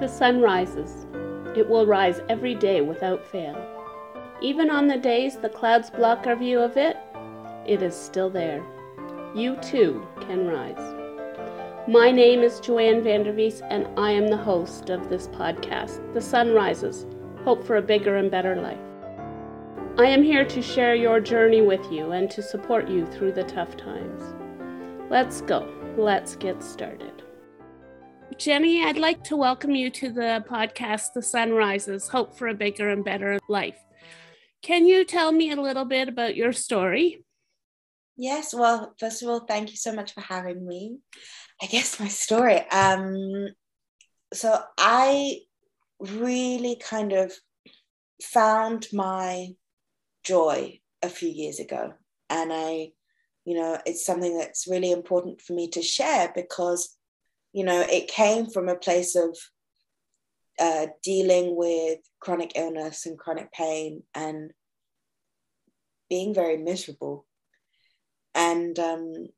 The sun rises. It will rise every day without fail. Even on the days the clouds block our view of it, it is still there. You too can rise. My name is Joanne Vandervies, and I am the host of this podcast, The Sun Rises Hope for a Bigger and Better Life. I am here to share your journey with you and to support you through the tough times. Let's go. Let's get started. Jenni, I'd like to welcome you to the podcast, The Sun Rises Hope for a Bigger and Better Life. Can you tell me a little bit about your story? Yes, well, first of all, thank you so much for having me. I guess my story. Um, so I really kind of found my joy a few years ago. And I, you know, it's something that's really important for me to share because, you know, it came from a place of uh, dealing with chronic illness and chronic pain and being very miserable. And um,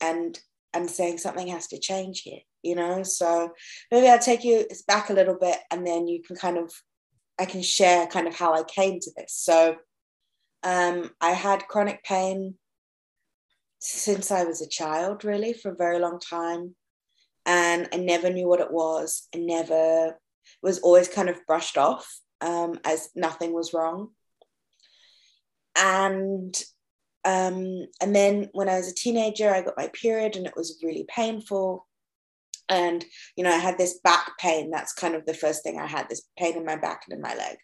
and and saying something has to change here you know? So maybe i'll take you back a little bit and then you can kind of i can share kind of how i came to this. So um, i had chronic pain since i was a child really for a very long time and i never knew what it was i never was always kind of brushed off um, as nothing was wrong and um, and then when I was a teenager, I got my period and it was really painful. And, you know, I had this back pain. That's kind of the first thing I had this pain in my back and in my leg.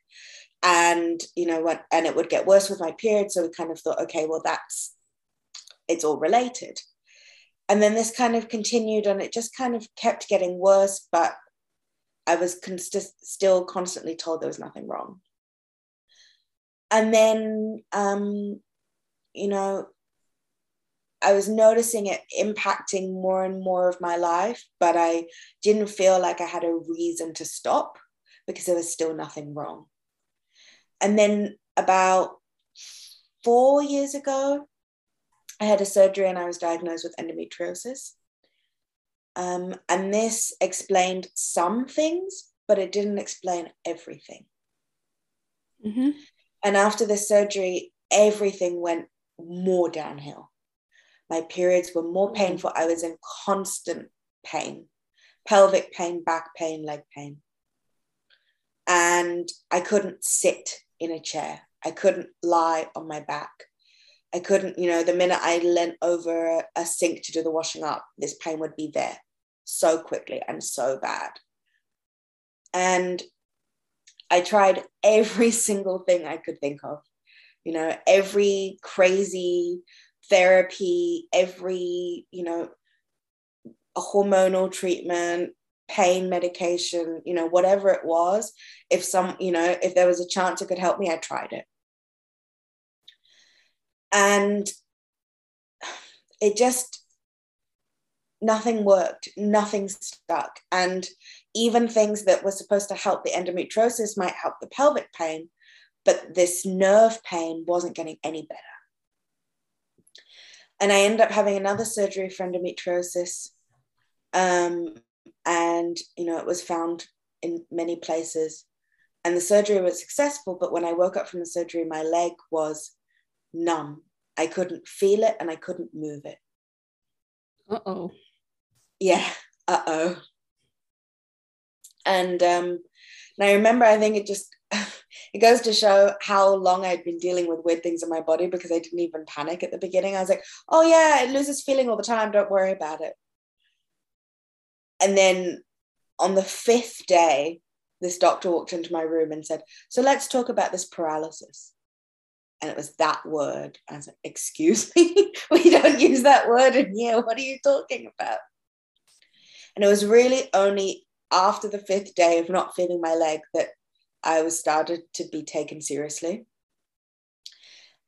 And, you know, what, and it would get worse with my period. So we kind of thought, okay, well, that's, it's all related. And then this kind of continued and it just kind of kept getting worse. But I was still constantly told there was nothing wrong. And then um, you know, I was noticing it impacting more and more of my life, but I didn't feel like I had a reason to stop because there was still nothing wrong. And then about four years ago, I had a surgery and I was diagnosed with endometriosis. Um, and this explained some things, but it didn't explain everything. Mm-hmm. And after the surgery, everything went more downhill. My periods were more painful. I was in constant pain pelvic pain, back pain, leg pain. And I couldn't sit in a chair. I couldn't lie on my back. I couldn't, you know, the minute I leant over a sink to do the washing up, this pain would be there so quickly and so bad. And I tried every single thing I could think of you know every crazy therapy every you know hormonal treatment pain medication you know whatever it was if some you know if there was a chance it could help me i tried it and it just nothing worked nothing stuck and even things that were supposed to help the endometriosis might help the pelvic pain but this nerve pain wasn't getting any better. And I ended up having another surgery for endometriosis. Um, and, you know, it was found in many places. And the surgery was successful. But when I woke up from the surgery, my leg was numb. I couldn't feel it and I couldn't move it. Uh oh. Yeah. Uh oh. And um, and I remember, I think it just it goes to show how long I'd been dealing with weird things in my body because I didn't even panic at the beginning. I was like, oh yeah, it loses feeling all the time. Don't worry about it. And then on the fifth day, this doctor walked into my room and said, So let's talk about this paralysis. And it was that word. I was like, Excuse me? we don't use that word in here. What are you talking about? And it was really only after the fifth day of not feeling my leg that I was started to be taken seriously.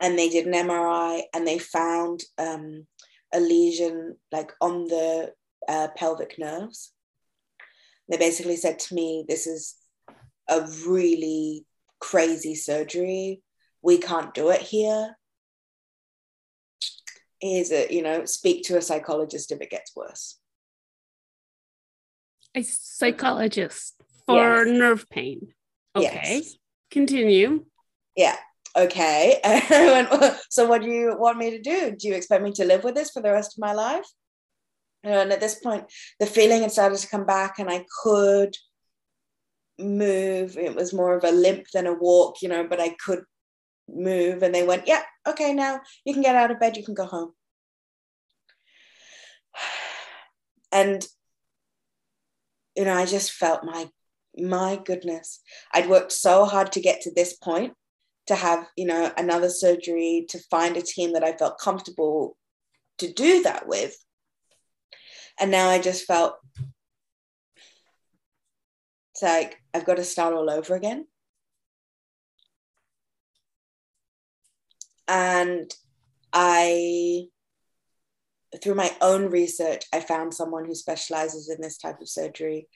And they did an MRI and they found um, a lesion like on the uh, pelvic nerves. They basically said to me, This is a really crazy surgery. We can't do it. Here's it you know, speak to a psychologist if it gets worse a psychologist for yes. nerve pain. Okay. Yes. Continue. Yeah. Okay. so what do you want me to do? Do you expect me to live with this for the rest of my life? And at this point, the feeling had started to come back, and I could move. It was more of a limp than a walk, you know, but I could move. And they went, Yeah, okay, now you can get out of bed, you can go home. And, you know, I just felt my, my goodness, I'd worked so hard to get to this point to have, you know, another surgery, to find a team that I felt comfortable to do that with. And now I just felt it's like I've got to start all over again. And I, through my own research, I found someone who specializes in this type of surgery.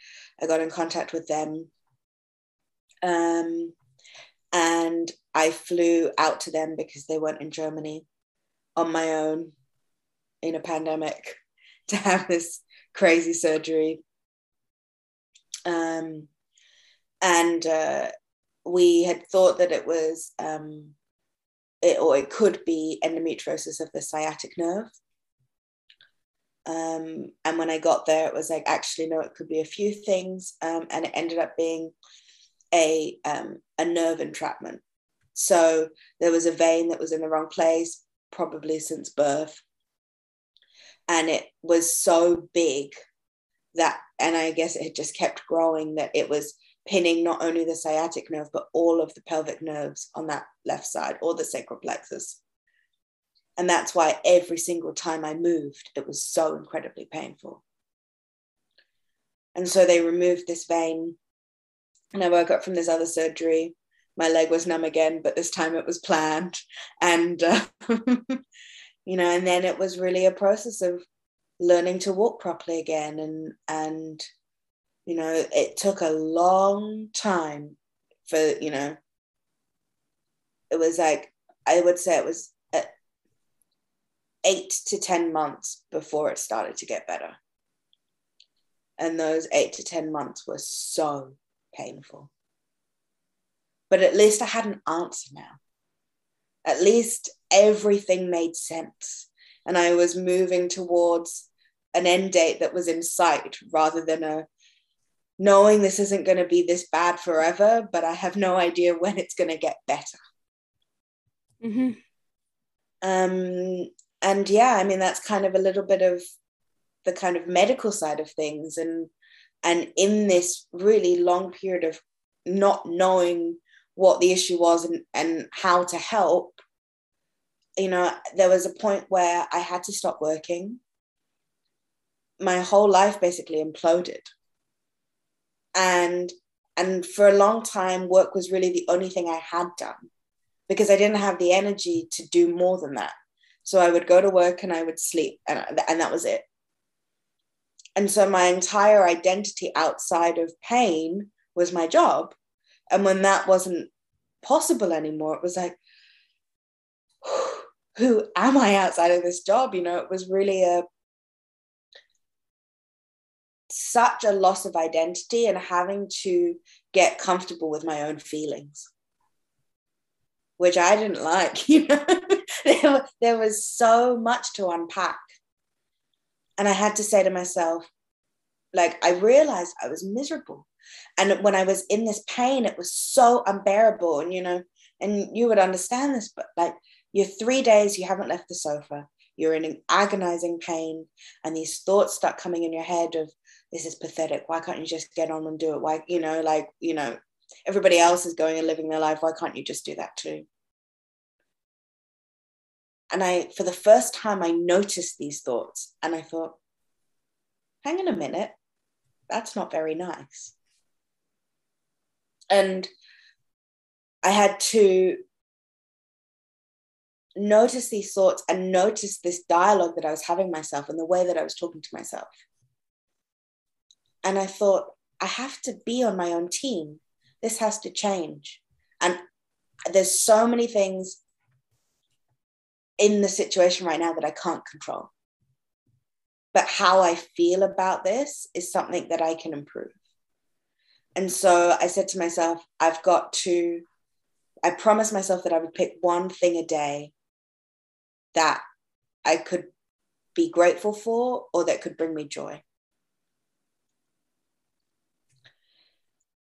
I got in contact with them. Um, and I flew out to them because they weren't in Germany on my own in a pandemic to have this crazy surgery. Um, and uh, we had thought that it was um, it, or it could be endometriosis of the sciatic nerve. Um, and when i got there it was like actually no it could be a few things. Um, and it ended up being a, um, a nerve entrapment. So there was a vein that was in the wrong place probably since birth. And it was so big that and i guess it had just kept growing that it was pinning not only the sciatic nerve, but all of the pelvic nerves on that left side or the sacral plexus. And that's why every single time I moved, it was so incredibly painful. And so they removed this vein. And I woke up from this other surgery. My leg was numb again, but this time it was planned. And, uh, you know, and then it was really a process of learning to walk properly again and, and, you know it took a long time for you know it was like i would say it was uh, eight to ten months before it started to get better. And those eight to ten months were so painful. But at least i had an answer now. At least everything made sense. And i was moving towards an end date that was in sight rather than a knowing this isn't going to be this bad forever, but I have no idea when it's going to get better. Mm-hmm. Um, and yeah, I mean that's kind of a little bit of the kind of medical side of things, and and in this really long period of not knowing what the issue was and, and how to help, you know, there was a point where I had to stop working. My whole life basically imploded and and for a long time work was really the only thing i had done because i didn't have the energy to do more than that. So i would go to work and i would sleep and, and that was it. And so my entire identity outside of pain was my job. And when that wasn't possible anymore it was like who am i outside of this job? You know it was really a such a loss of identity and having to get comfortable with my own feelings which i didn't like you know? There, there was so much to unpack. And i had to say to myself like i realized i was miserable. And when i was in this pain it was so unbearable. And you know and you would understand this but like you're three days you haven't left the sofa. You're in an agonizing pain and these thoughts start coming in your head of this is pathetic. Why can't you just get on and do it? Why, you know, like, you know, everybody else is going and living their life. Why can't you just do that too? And I, for the first time, I noticed these thoughts and I thought, hang on a minute, that's not very nice. And I had to notice these thoughts and notice this dialogue that I was having myself and the way that I was talking to myself. And I thought, I have to be on my own team. This has to change. And there's so many things in the situation right now that I can't control. But how I feel about this is something that I can improve. And so I said to myself, I've got to, I promised myself that I would pick one thing a day that I could be grateful for or that could bring me joy.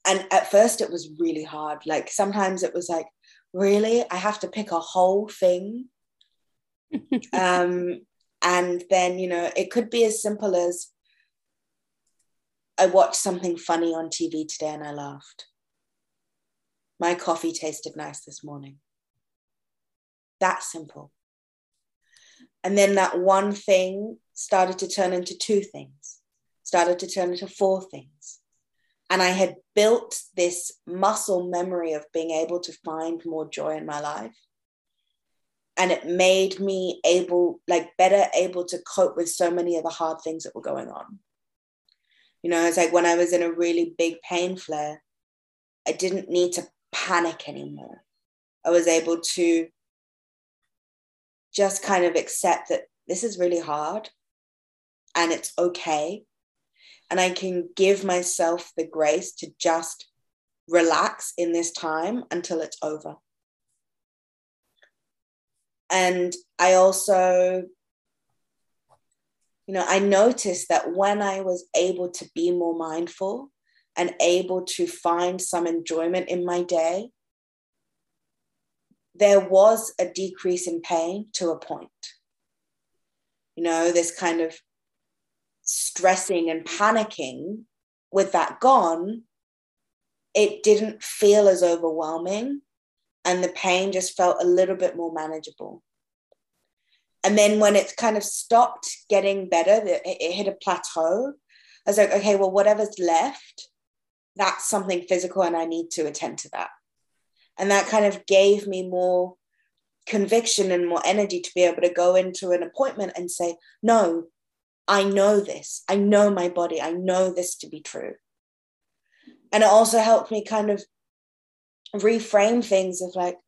And at first, it was really hard. Like sometimes it was like, really, I have to pick a whole thing. um, and then, you know, it could be as simple as I watched something funny on TV today and I laughed. My coffee tasted nice this morning. That simple. And then that one thing started to turn into two things, started to turn into four things. And I had built this muscle memory of being able to find more joy in my life. And it made me able, like, better able to cope with so many of the hard things that were going on. You know, it's like when I was in a really big pain flare, I didn't need to panic anymore. I was able to just kind of accept that this is really hard and it's okay. And I can give myself the grace to just relax in this time until it's over. And I also, you know, I noticed that when I was able to be more mindful and able to find some enjoyment in my day, there was a decrease in pain to a point. You know, this kind of stressing and panicking with that gone, it didn't feel as overwhelming. And the pain just felt a little bit more manageable. And then when it kind of stopped getting better, it hit a plateau. I was like, okay, well, whatever's left, that's something physical, and I need to attend to that. And that kind of gave me more conviction and more energy to be able to go into an appointment and say, no, I know this. I know my body. I know this to be true. And it also helped me kind of reframe things of like,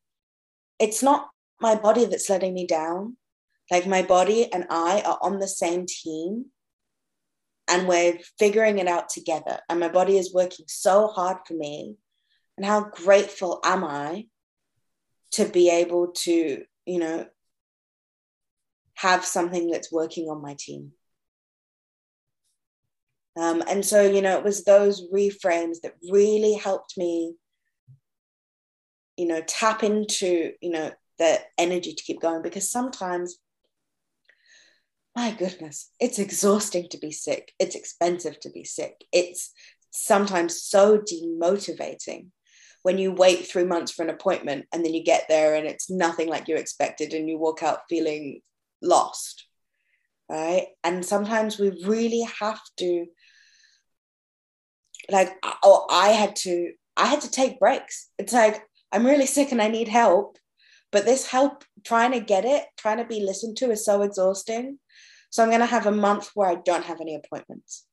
it's not my body that's letting me down. Like my body and I are on the same team and we're figuring it out together. And my body is working so hard for me and how grateful am I to be able to, you know, have something that's working on my team. Um, and so, you know, it was those reframes that really helped me, you know, tap into, you know, the energy to keep going because sometimes, my goodness, it's exhausting to be sick. It's expensive to be sick. It's sometimes so demotivating when you wait three months for an appointment and then you get there and it's nothing like you expected and you walk out feeling lost right and sometimes we really have to like oh i had to i had to take breaks. It's like i'm really sick and i need help but this help trying to get it trying to be listened to is so exhausting. So i'm going to have a month where i don't have any appointments.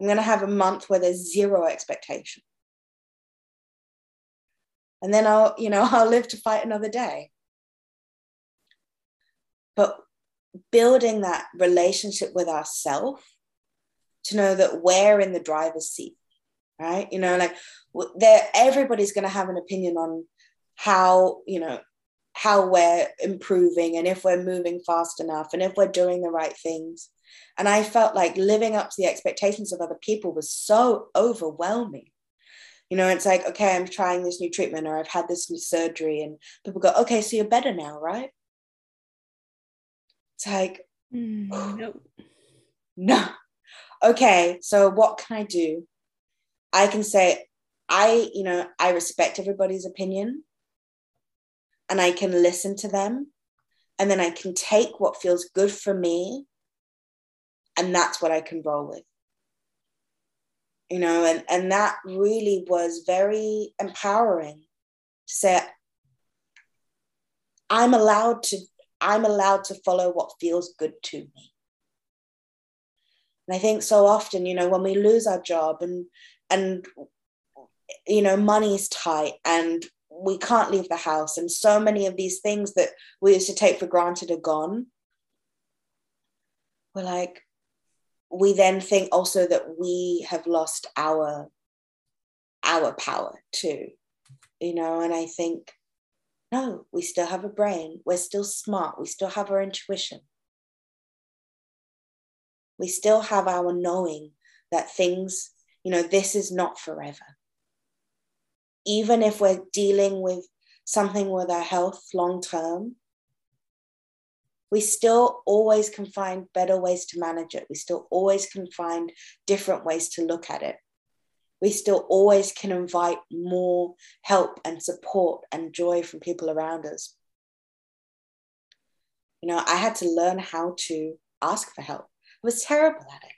I'm going to have a month where there's zero expectation. And then I'll, you know, I'll live to fight another day. But building that relationship with ourselves to know that we're in the driver's seat, right? You know, like there, everybody's going to have an opinion on how, you know, how we're improving and if we're moving fast enough and if we're doing the right things. And I felt like living up to the expectations of other people was so overwhelming. You know, it's like, okay, I'm trying this new treatment or I've had this new surgery, and people go, okay, so you're better now, right? It's like, mm, no. No. Okay, so what can I do? I can say, I, you know, I respect everybody's opinion and I can listen to them. And then I can take what feels good for me. And that's what I can roll with you know and and that really was very empowering to say i'm allowed to i'm allowed to follow what feels good to me and i think so often you know when we lose our job and and you know money's tight and we can't leave the house and so many of these things that we used to take for granted are gone we're like we then think also that we have lost our our power too, you know, and I think, no, we still have a brain. We're still smart. We still have our intuition. We still have our knowing that things, you know, this is not forever. Even if we're dealing with something with our health long term, we still always can find better ways to manage it. We still always can find different ways to look at it. We still always can invite more help and support and joy from people around us. You know, I had to learn how to ask for help. I was terrible at it.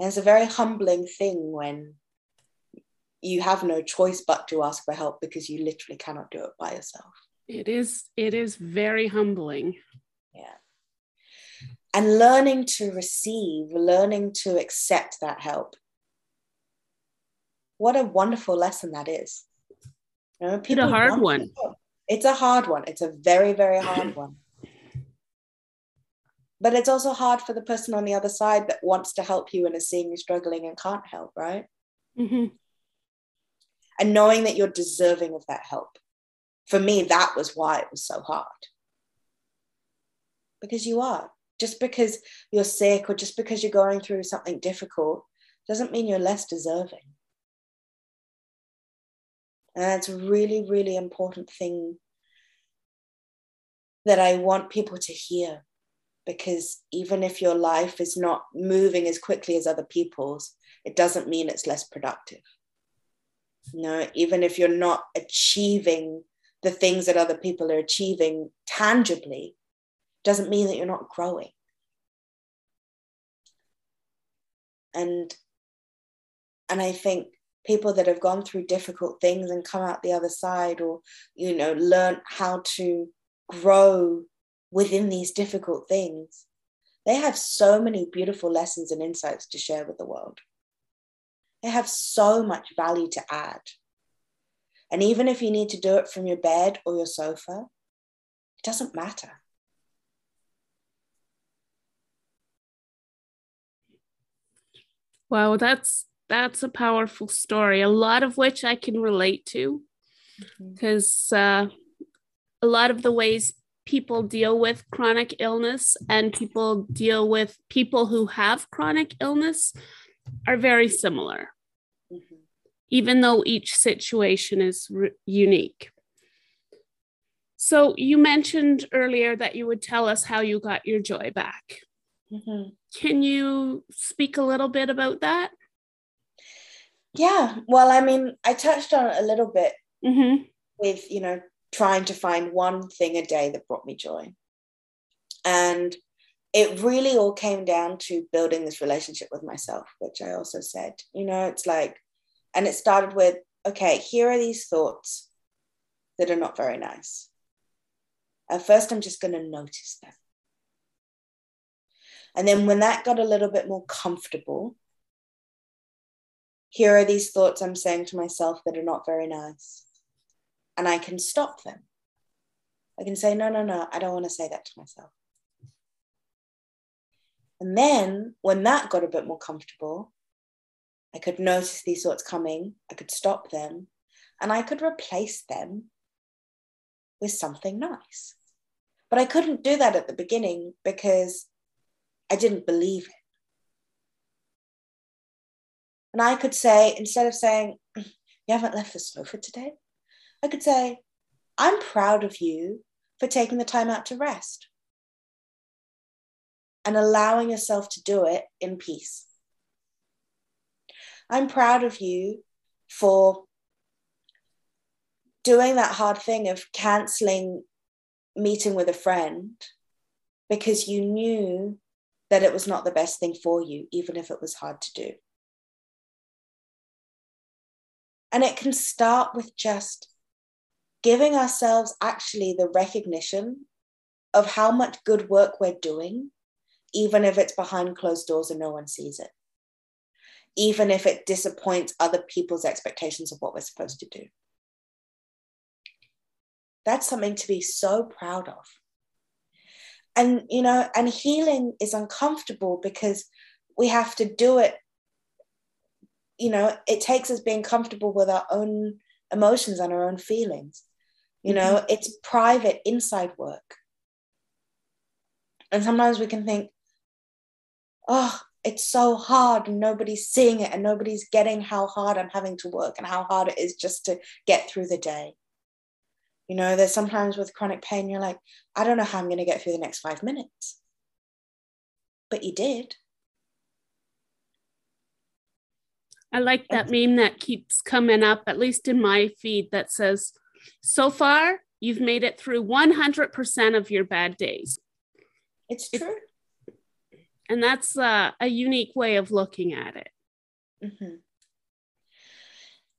And it's a very humbling thing when you have no choice but to ask for help because you literally cannot do it by yourself. It is it is very humbling. Yeah. And learning to receive, learning to accept that help. What a wonderful lesson that is. You know, it's a hard one. It's a hard one. It's a very, very hard one. But it's also hard for the person on the other side that wants to help you and is seeing you struggling and can't help, right? Mm-hmm. And knowing that you're deserving of that help for me, that was why it was so hard. Because you are. Just because you're sick or just because you're going through something difficult doesn't mean you're less deserving. And that's a really, really important thing that I want people to hear. Because even if your life is not moving as quickly as other people's, it doesn't mean it's less productive. Know, even if you're not achieving the things that other people are achieving tangibly doesn't mean that you're not growing. And and I think people that have gone through difficult things and come out the other side or you know learn how to grow within these difficult things they have so many beautiful lessons and insights to share with the world they have so much value to add and even if you need to do it from your bed or your sofa, it doesn't matter. Wow, that's that's a powerful story. A lot of which I can relate to, because mm-hmm. uh, a lot of the ways people deal with chronic illness and people deal with people who have chronic illness are very similar even though each situation is re- unique. So, you mentioned earlier that you would tell us how you got your joy back. Mm-hmm. Can you speak a little bit about that? Yeah, well, I mean, I touched on it a little bit mm-hmm. with, you know, trying to find one thing a day that brought me joy. And it really all came down to building this relationship with myself, which I also said, you know, it's like and it started with, okay, here are these thoughts that are not very nice. At first, I'm just going to notice them. And then when that got a little bit more comfortable, here are these thoughts I'm saying to myself that are not very nice. And I can stop them. I can say, no, no, no, I don't want to say that to myself. And then when that got a bit more comfortable, I could notice these thoughts coming, I could stop them, and I could replace them with something nice. But I couldn't do that at the beginning because I didn't believe it. And I could say, instead of saying, mm, You haven't left the sofa today, I could say, I'm proud of you for taking the time out to rest and allowing yourself to do it in peace. I'm proud of you for doing that hard thing of canceling meeting with a friend because you knew that it was not the best thing for you, even if it was hard to do. And it can start with just giving ourselves actually the recognition of how much good work we're doing, even if it's behind closed doors and no one sees it even if it disappoints other people's expectations of what we're supposed to do. That's something to be so proud of. And, you know, and healing is uncomfortable because we have to do it, you know, it takes us being comfortable with our own emotions and our own feelings. You know, mm-hmm. it's private inside work. And sometimes we can think, oh, it's so hard and nobody's seeing it and nobody's getting how hard I'm having to work and how hard it is just to get through the day. You know, there's sometimes with chronic pain, you're like, I don't know how I'm going to get through the next five minutes. But you did. I like that meme that keeps coming up, at least in my feed, that says, So far, you've made it through 100% of your bad days. It's true. and that's uh, a unique way of looking at it. Mm-hmm.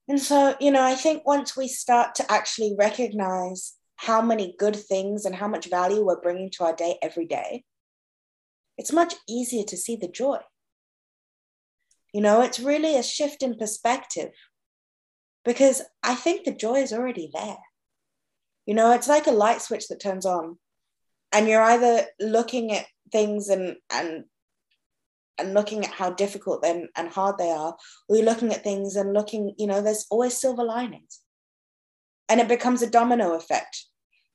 And so, you know, I think once we start to actually recognize how many good things and how much value we're bringing to our day every day, it's much easier to see the joy. You know, it's really a shift in perspective because I think the joy is already there. You know, it's like a light switch that turns on, and you're either looking at things and and and looking at how difficult and, and hard they are, or you're looking at things and looking, you know, there's always silver linings. And it becomes a domino effect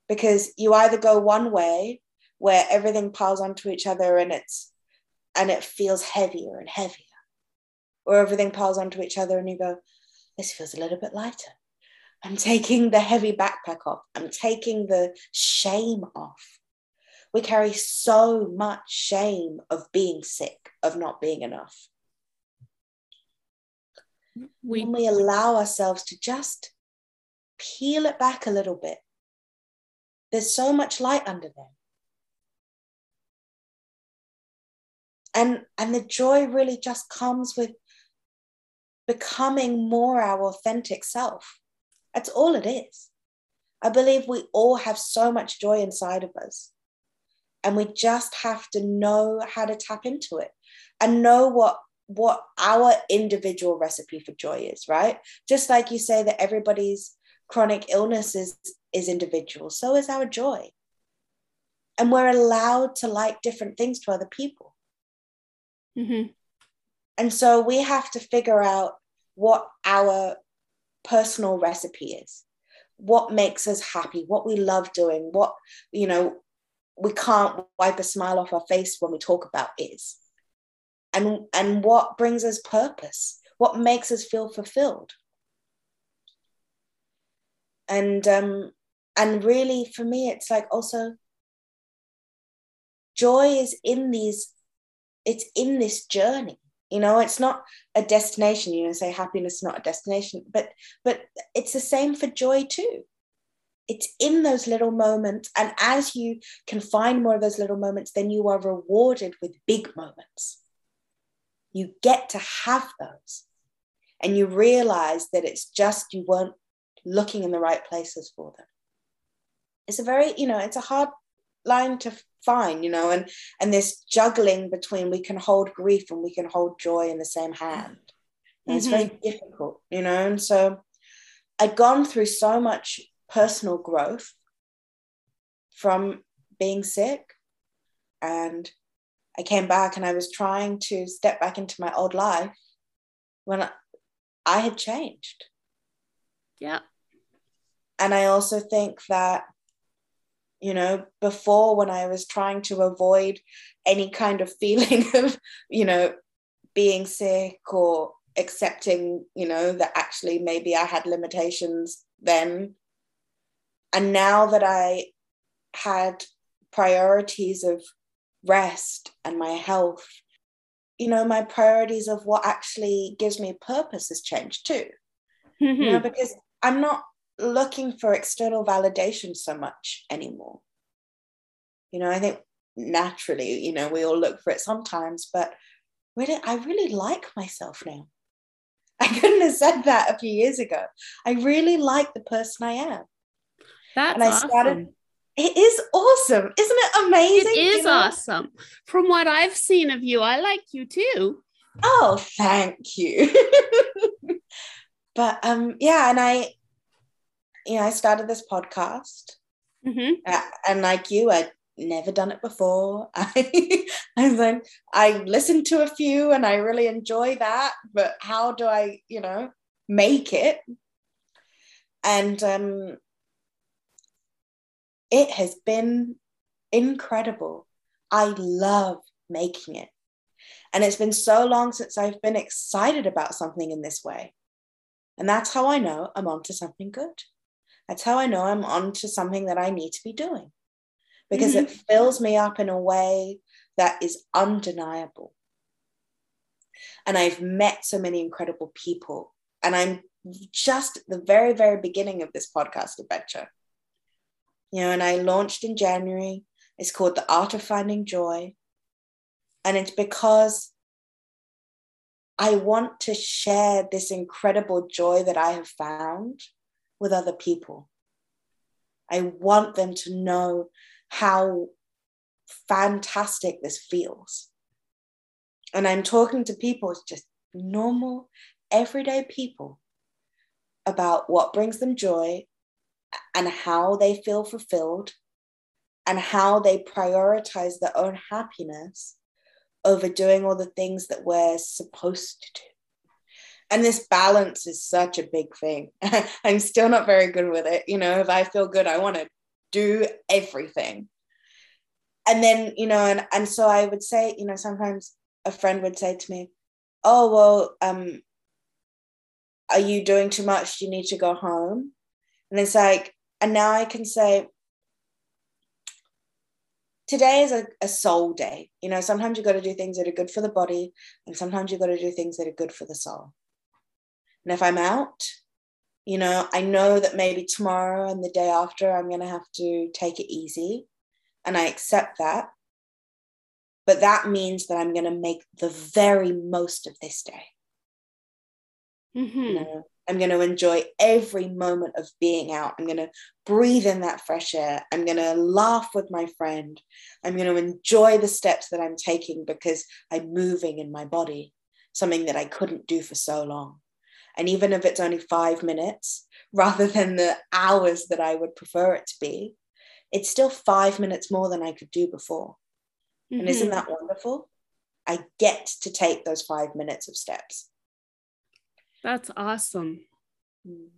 because you either go one way where everything piles onto each other and it's and it feels heavier and heavier, or everything piles onto each other and you go, this feels a little bit lighter. I'm taking the heavy backpack off. I'm taking the shame off. We carry so much shame of being sick, of not being enough. We, when we allow ourselves to just peel it back a little bit, there's so much light under there. And, and the joy really just comes with becoming more our authentic self. That's all it is. I believe we all have so much joy inside of us. And we just have to know how to tap into it and know what what our individual recipe for joy is, right? Just like you say that everybody's chronic illness is, is individual, so is our joy. And we're allowed to like different things to other people. Mm-hmm. And so we have to figure out what our personal recipe is, what makes us happy, what we love doing, what, you know, we can't wipe a smile off our face when we talk about is. And and what brings us purpose what makes us feel fulfilled. And um and really for me it's like also joy is in these it's in this journey you know it's not a destination you know say happiness is not a destination but but it's the same for joy too it's in those little moments. And as you can find more of those little moments, then you are rewarded with big moments. You get to have those. And you realize that it's just you weren't looking in the right places for them. It's a very, you know, it's a hard line to find, you know, and and this juggling between we can hold grief and we can hold joy in the same hand. Mm-hmm. It's very difficult, you know. And so I'd gone through so much personal growth from being sick. And I came back and I was trying to step back into my old life when I, I had changed. Yeah. And I also think that, you know, before when I was trying to avoid any kind of feeling of, you know, being sick or accepting, you know, that actually maybe I had limitations then and now that I had priorities of rest and my health, you know, my priorities of what actually gives me purpose has changed too. Mm-hmm. You know, because I'm not looking for external validation so much anymore. You know, I think naturally, you know, we all look for it sometimes, but really, I really like myself now. I couldn't have said that a few years ago. I really like the person I am. That's and I awesome. started it is awesome. Isn't it amazing? It is you know? awesome. From what I've seen of you, I like you too. Oh, thank you. but um yeah, and I you know, I started this podcast. Mm-hmm. Uh, and like you, I'd never done it before. I, I was like, I listened to a few and I really enjoy that, but how do I, you know, make it? And um, it has been incredible. I love making it. And it's been so long since I've been excited about something in this way. And that's how I know I'm onto something good. That's how I know I'm onto something that I need to be doing because mm-hmm. it fills me up in a way that is undeniable. And I've met so many incredible people. And I'm just at the very, very beginning of this podcast adventure. You know, and I launched in January. It's called The Art of Finding Joy. And it's because I want to share this incredible joy that I have found with other people. I want them to know how fantastic this feels. And I'm talking to people, just normal, everyday people, about what brings them joy and how they feel fulfilled and how they prioritize their own happiness over doing all the things that we're supposed to do. And this balance is such a big thing. I'm still not very good with it. You know, if I feel good, I want to do everything. And then, you know, and, and so I would say, you know, sometimes a friend would say to me, Oh, well, um, are you doing too much? Do you need to go home? And it's like, and now I can say, today is a, a soul day. You know, sometimes you got to do things that are good for the body, and sometimes you got to do things that are good for the soul. And if I'm out, you know, I know that maybe tomorrow and the day after I'm going to have to take it easy. And I accept that. But that means that I'm going to make the very most of this day. Mm-hmm. You know, I'm going to enjoy every moment of being out. I'm going to breathe in that fresh air. I'm going to laugh with my friend. I'm going to enjoy the steps that I'm taking because I'm moving in my body, something that I couldn't do for so long. And even if it's only five minutes rather than the hours that I would prefer it to be, it's still five minutes more than I could do before. Mm-hmm. And isn't mm-hmm. that wonderful? I get to take those five minutes of steps. That's awesome. Mm.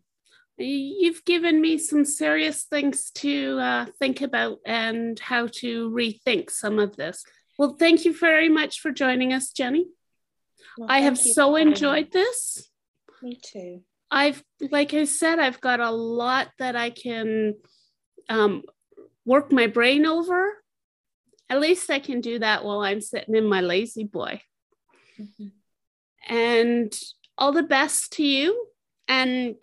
You've given me some serious things to uh, think about and how to rethink some of this. Well, thank you very much for joining us, Jenni. Well, I have so enjoyed this. Me too. I've, like I said, I've got a lot that I can um, work my brain over. At least I can do that while I'm sitting in my La-Z-Boy. Mm-hmm. And all the best to you and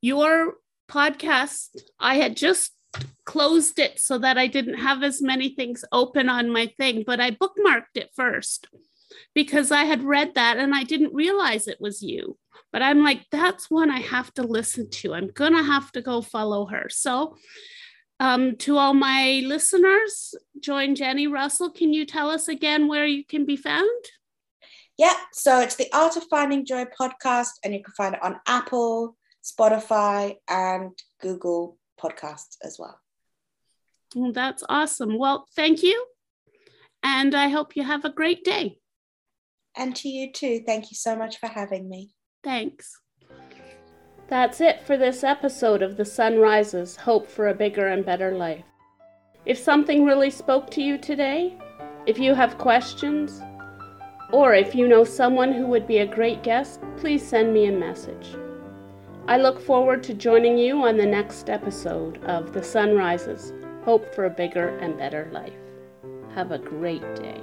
your podcast. I had just closed it so that I didn't have as many things open on my thing, but I bookmarked it first because I had read that and I didn't realize it was you. But I'm like, that's one I have to listen to. I'm going to have to go follow her. So, um, to all my listeners, join Jenni Russell. Can you tell us again where you can be found? Yeah, so it's the Art of Finding Joy podcast, and you can find it on Apple, Spotify, and Google Podcasts as well. Well, that's awesome. Well, thank you. And I hope you have a great day. And to you too. Thank you so much for having me. Thanks. That's it for this episode of The Sun Rises Hope for a Bigger and Better Life. If something really spoke to you today, if you have questions, or if you know someone who would be a great guest, please send me a message. I look forward to joining you on the next episode of The Sun Rises Hope for a Bigger and Better Life. Have a great day.